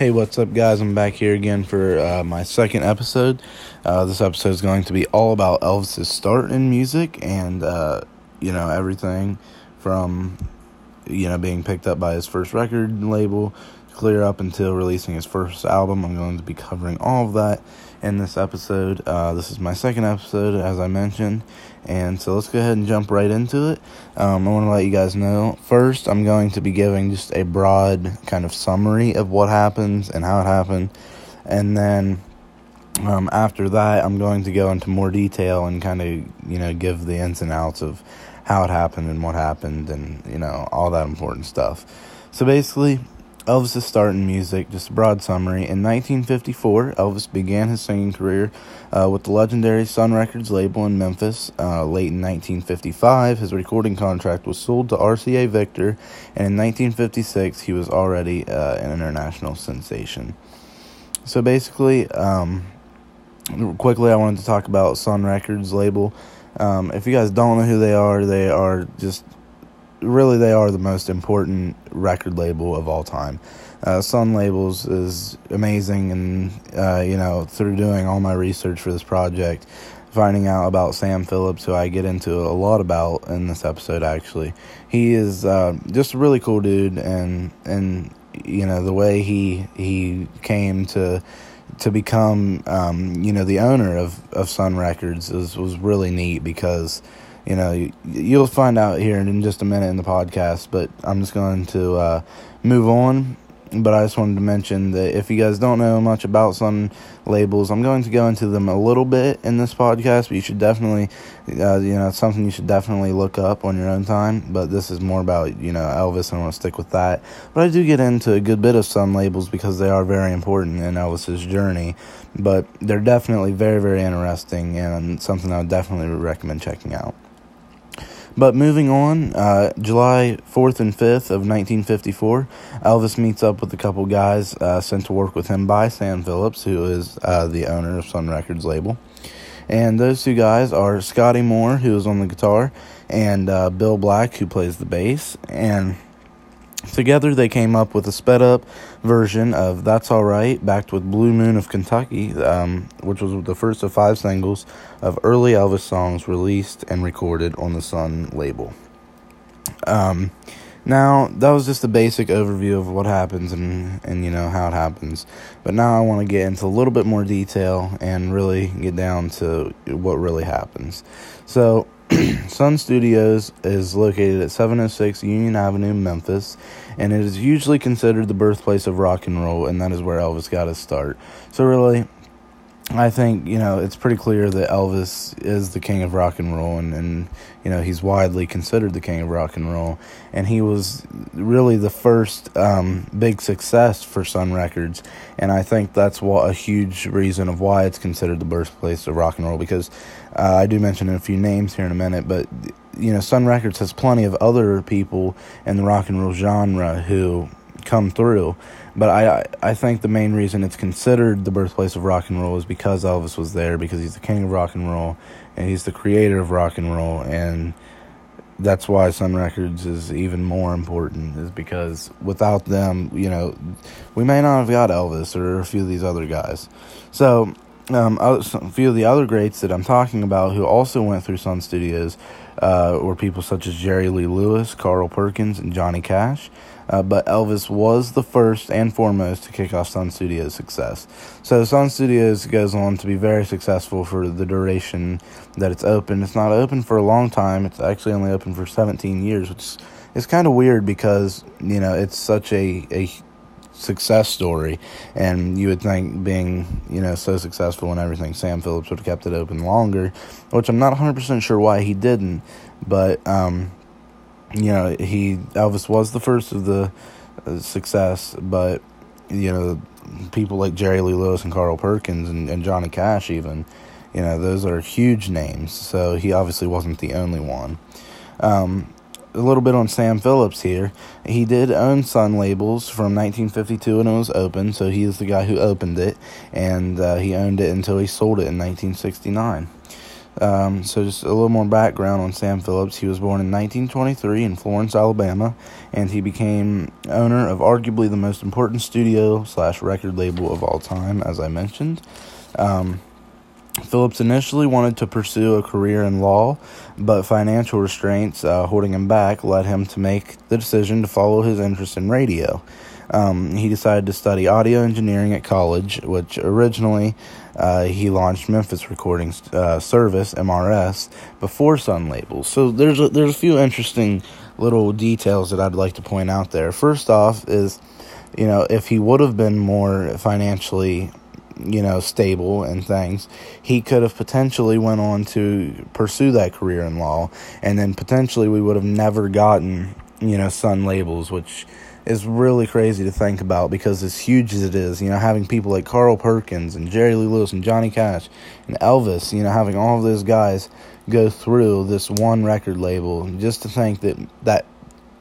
Hey, what's up, guys? I'm back here again for uh, my second episode. Uh, this episode is going to be all about Elvis's start in music and, uh, you know, everything from, you know, being picked up by his first record label clear up until releasing his first album. I'm going to be covering all of that in this episode. Uh, this is my second episode, as I mentioned, and so let's go ahead and jump right into it. Um, I want to let you guys know first, I'm going to be giving just a broad kind of summary of what happens and how it happened, and then. Um, after that, I'm going to go into more detail and kind of, you know, give the ins and outs of how it happened and what happened and, you know, all that important stuff. So basically, Elvis' start in music, just a broad summary. In 1954, Elvis began his singing career uh, with the legendary Sun Records label in Memphis. Uh, late in 1955, his recording contract was sold to RCA Victor, and in 1956, he was already uh, an international sensation. So basically, um, quickly, I wanted to talk about Sun Records label. Um, if you guys don't know who they are, they are just really they are the most important record label of all time. Uh, Sun Labels is amazing, and uh, you know through doing all my research for this project, finding out about Sam Phillips, who I get into a lot about in this episode. Actually, he is uh, just a really cool dude, and and you know the way he he came to to become um, you know the owner of of Sun Records is, was really neat because you know, you'll find out here in just a minute in the podcast, but I'm just going to uh, move on. But I just wanted to mention that if you guys don't know much about Sun labels, I'm going to go into them a little bit in this podcast. But you should definitely, uh, you know, it's something you should definitely look up on your own time. But this is more about you know Elvis, and I want to stick with that. But I do get into a good bit of Sun labels because they are very important in Elvis's journey. But they're definitely very very interesting and something I would definitely recommend checking out. But moving on, uh, July 4th and 5th of 1954, Elvis meets up with a couple guys uh, sent to work with him by Sam Phillips, who is uh, the owner of Sun Records label. And those two guys are Scotty Moore, who is on the guitar, and uh, Bill Black, who plays the bass. And Together, they came up with a sped up version of That's Alright, backed with Blue Moon of Kentucky, um, which was the first of five singles of early Elvis songs released and recorded on the Sun label. Um, now, that was just a basic overview of what happens and, and you know how it happens. But now I want to get into a little bit more detail and really get down to what really happens. So, Sun Studios is located at 706 Union Avenue, Memphis, and it is usually considered the birthplace of rock and roll, and that is where Elvis got his start. So, really, I think you know it's pretty clear that Elvis is the king of rock and roll, and, and you know he's widely considered the king of rock and roll, and he was really the first um, big success for Sun Records, and I think that's what a huge reason of why it's considered the birthplace of rock and roll because uh, I do mention a few names here in a minute, but you know Sun Records has plenty of other people in the rock and roll genre who come through. But I I think the main reason it's considered the birthplace of rock and roll is because Elvis was there, because he's the king of rock and roll, and he's the creator of rock and roll, and that's why Sun Records is even more important. Is because without them, you know, we may not have got Elvis or a few of these other guys. So. Um, a few of the other greats that I'm talking about who also went through Sun Studios uh, were people such as Jerry Lee Lewis, Carl Perkins, and Johnny Cash. Uh, but Elvis was the first and foremost to kick off Sun Studios' success. So Sun Studios goes on to be very successful for the duration that it's open. It's not open for a long time. It's actually only open for 17 years, which is kind of weird because you know it's such a a success story and you would think being you know so successful and everything sam phillips would have kept it open longer which i'm not 100% sure why he didn't but um, you know, he Elvis was the first of the uh, success, but you know, people like Jerry Lee Lewis and Carl Perkins and, and Johnny Cash, even, you know, those are huge names. So he obviously wasn't the only one. Um, a little bit on Sam Phillips here. He did own Sun Labels from 1952 when it was open, so he is the guy who opened it, and uh, he owned it until he sold it in 1969. Um, so, just a little more background on Sam Phillips. He was born in 1923 in Florence, Alabama, and he became owner of arguably the most important studio slash record label of all time, as I mentioned. Um, Phillips initially wanted to pursue a career in law, but financial restraints uh, holding him back led him to make the decision to follow his interest in radio. Um, he decided to study audio engineering at college, which originally uh, he launched Memphis Recording uh, Service (MRS) before Sun Labels. So there's a, there's a few interesting little details that I'd like to point out there. First off, is you know if he would have been more financially you know stable and things he could have potentially went on to pursue that career in law and then potentially we would have never gotten you know sun labels which is really crazy to think about because as huge as it is, you know, having people like Carl Perkins and Jerry Lee Lewis and Johnny Cash and Elvis, you know, having all of those guys go through this one record label, just to think that that,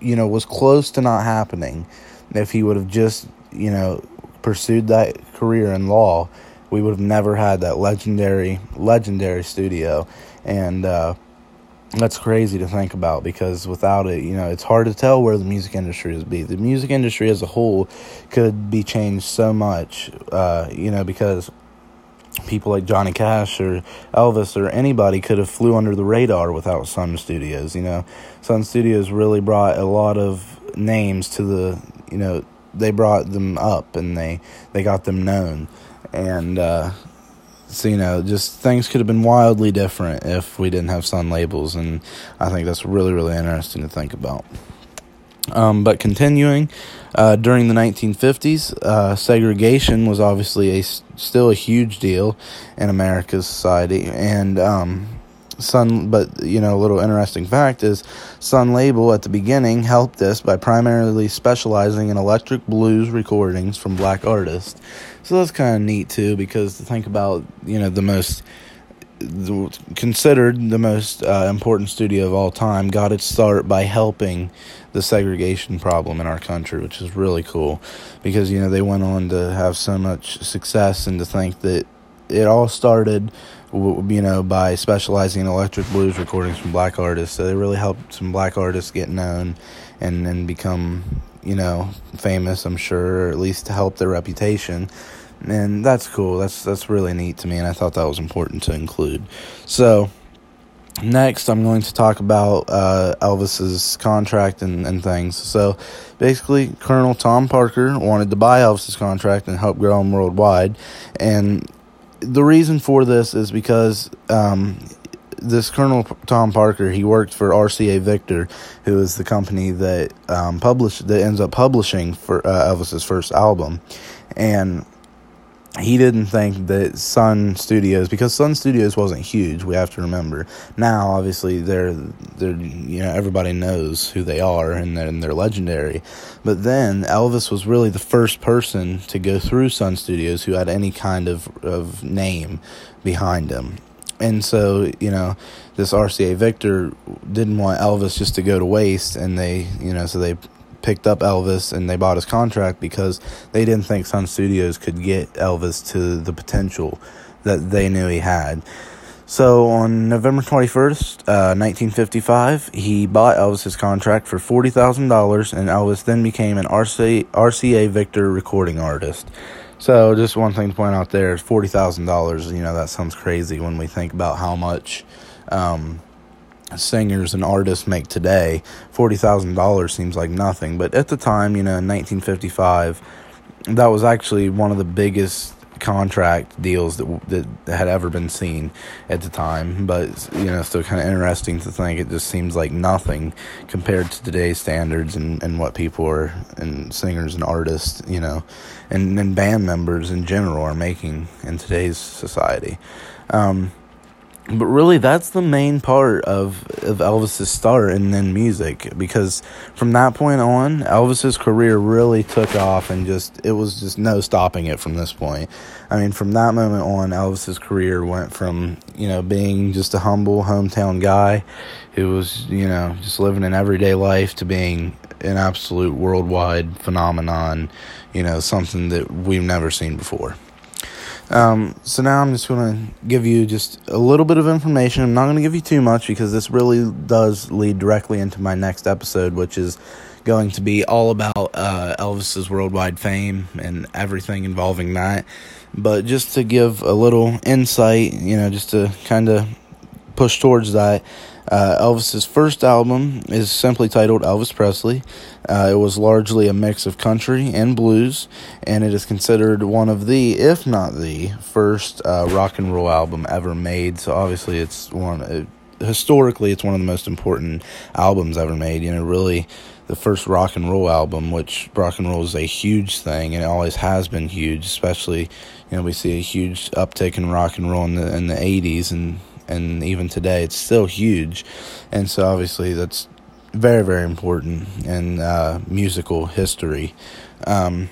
you know, was close to not happening if he would have just, you know, pursued that career in law, we would have never had that legendary, legendary studio. And, uh, that's crazy to think about because without it, you know, it's hard to tell where the music industry is be. The music industry as a whole could be changed so much, uh, you know, because people like Johnny Cash or Elvis or anybody could have flew under the radar without Sun Studios. You know, Sun Studios really brought a lot of names to the, you know, they brought them up and they they got them known, and uh, so, you know, just things could have been wildly different if we didn't have sun labels, and I think that's really, really interesting to think about. Um, but continuing, uh, during the 1950s, uh, segregation was obviously a still a huge deal in America's society, and um, Sun, but you know, a little interesting fact is Sun Label at the beginning helped this by primarily specializing in electric blues recordings from black artists. So that's kind of neat too, because to think about, you know, the most the, considered the most uh, important studio of all time got its start by helping the segregation problem in our country, which is really cool because you know they went on to have so much success and to think that it all started you know, by specializing in electric blues recordings from black artists. So they really helped some black artists get known and and become, you know, famous. I'm sure, or at least to help their reputation. And that's cool. That's that's really neat to me, and I thought that was important to include. So. Next, I'm going to talk about uh, Elvis's contract and, and things. So, basically, Colonel Tom Parker wanted to buy Elvis's contract and help grow him worldwide, and the reason for this is because um, this Colonel Tom Parker he worked for RCA Victor, who is the company that um, published that ends up publishing for uh, Elvis's first album, and he didn't think that Sun Studios because Sun Studios wasn't huge. We have to remember now. Obviously, they're they're you know everybody knows who they are and they're, and they're legendary. But then Elvis was really the first person to go through Sun Studios who had any kind of of name behind him. And so, you know, this RCA Victor didn't want Elvis just to go to waste, and they, you know, so they picked up Elvis and they bought his contract because they didn't think Sun Studios could get Elvis to the potential that they knew he had. So on November 21st, uh, 1955, he bought Elvis's contract for $40,000 and Elvis then became an RCA, RCA Victor recording artist. So just one thing to point out there is $40,000, you know, that sounds crazy when we think about how much um, singers and artists make today, forty thousand dollars seems like nothing. But at the time, you know, in nineteen fifty five, that was actually one of the biggest contract deals that that had ever been seen at the time. But you know, still kind of interesting to think. It just seems like nothing compared to today's standards and, and what people are and singers and artists, you know, and and band members in general are making in today's society. Um, but really that's the main part of of Elvis's start and then music because from that point on Elvis's career really took off and just it was just no stopping it from this point. I mean from that moment on Elvis's career went from, you know, being just a humble hometown guy who was, you know, just living an everyday life to being an absolute worldwide phenomenon, you know, something that we've never seen before. Um, so now I'm just going to give you just a little bit of information. I'm not going to give you too much because this really does lead directly into my next episode, which is going to be all about uh, Elvis's worldwide fame and everything involving that. But just to give a little insight, you know, just to kind of push towards that. Uh, Elvis's first album is simply titled Elvis Presley. Uh, it was largely a mix of country and blues, and it is considered one of the, if not the, first uh, rock and roll album ever made. So obviously, it's one. It, historically, it's one of the most important albums ever made. You know, really, the first rock and roll album, which rock and roll is a huge thing, and it always has been huge. Especially, you know, we see a huge uptick in rock and roll in the in the '80s and and even today it's still huge. And so obviously that's very very important in uh, musical history. Um,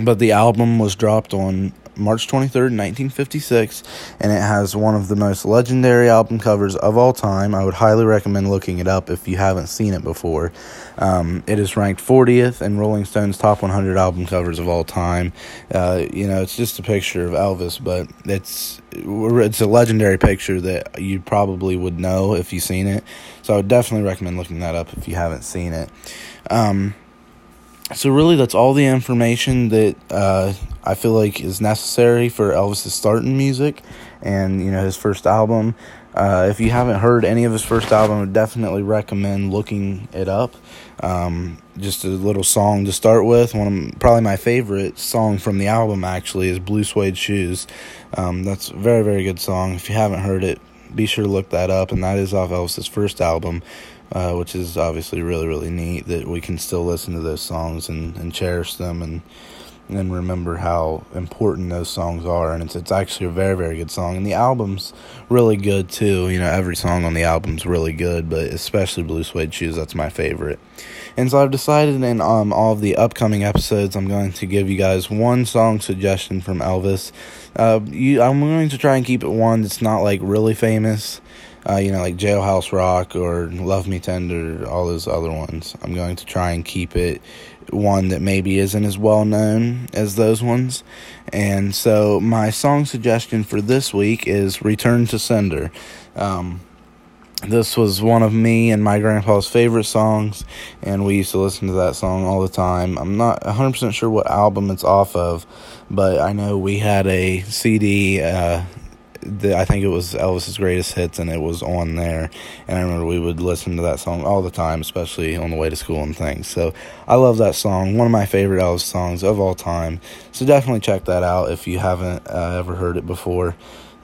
but the album was dropped on March 23rd, 1956, and it has one of the most legendary album covers of all time. I would highly recommend looking it up if you haven't seen it before. Um, it is ranked 40th in Rolling Stone's top 100 album covers of all time. Uh, you know, it's just a picture of Elvis, but it's it's a legendary picture that you probably would know if you've seen it. So I would definitely recommend looking that up if you haven't seen it. Um, so really that's all the information that uh, I feel like is necessary for Elvis's start in music and you know his first album. Uh, if you haven't heard any of his first album, I would definitely recommend looking it up. Um, just a little song to start with. One of probably my favorite song from the album actually is "Blue Suede Shoes." Um, that's a very very good song. If you haven't heard it, be sure to look that up. And that is off Elvis's first album uh, which is obviously really really neat that we can still listen to those songs and, and cherish them and and remember how important those songs are. And it's it's actually a very very good song. And the album's really good too. You know every song on the album's really good but especially blue suede shoes that's my favorite. And so i've decided in um, all of the upcoming episodes i'm going to give you guys one song suggestion from elvis. Uh, you, i'm going to try and keep it one that's not like really famous uh, you know, like Jailhouse Rock or Love Me Tender, all those other ones. I'm going to try and keep it one that maybe isn't as well known as those ones. And so, my song suggestion for this week is Return to Sender. Um, this was one of me and my grandpa's favorite songs, and we used to listen to that song all the time. I'm not 100% sure what album it's off of, but I know we had a CD uh, the, I think it was Elvis's greatest hits, and it was on there. And I remember we would listen to that song all the time, especially on the way to school and things. So I love that song, one of my favorite Elvis songs of all time. So definitely check that out if you haven't uh, ever heard it before.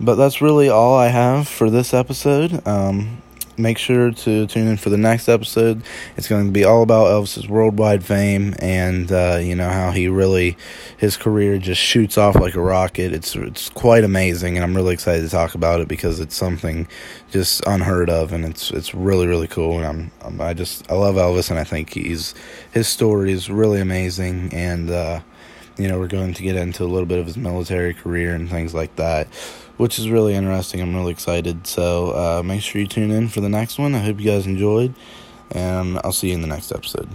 But that's really all I have for this episode. Um, make sure to tune in for the next episode. It's going to be all about Elvis's worldwide fame and uh, you know how he really his career just shoots off like a rocket. It's it's quite amazing, and I'm really excited to talk about it because it's something just unheard of, and it's it's really really cool. And I'm, I'm i just I love Elvis, and I think he's his story is really amazing, and uh, you know we're going to get into a little bit of his military career and things like that which is really interesting. I'm really excited. So uh, make sure you tune in for the next one. I hope you guys enjoyed, and I'll see you in the next episode.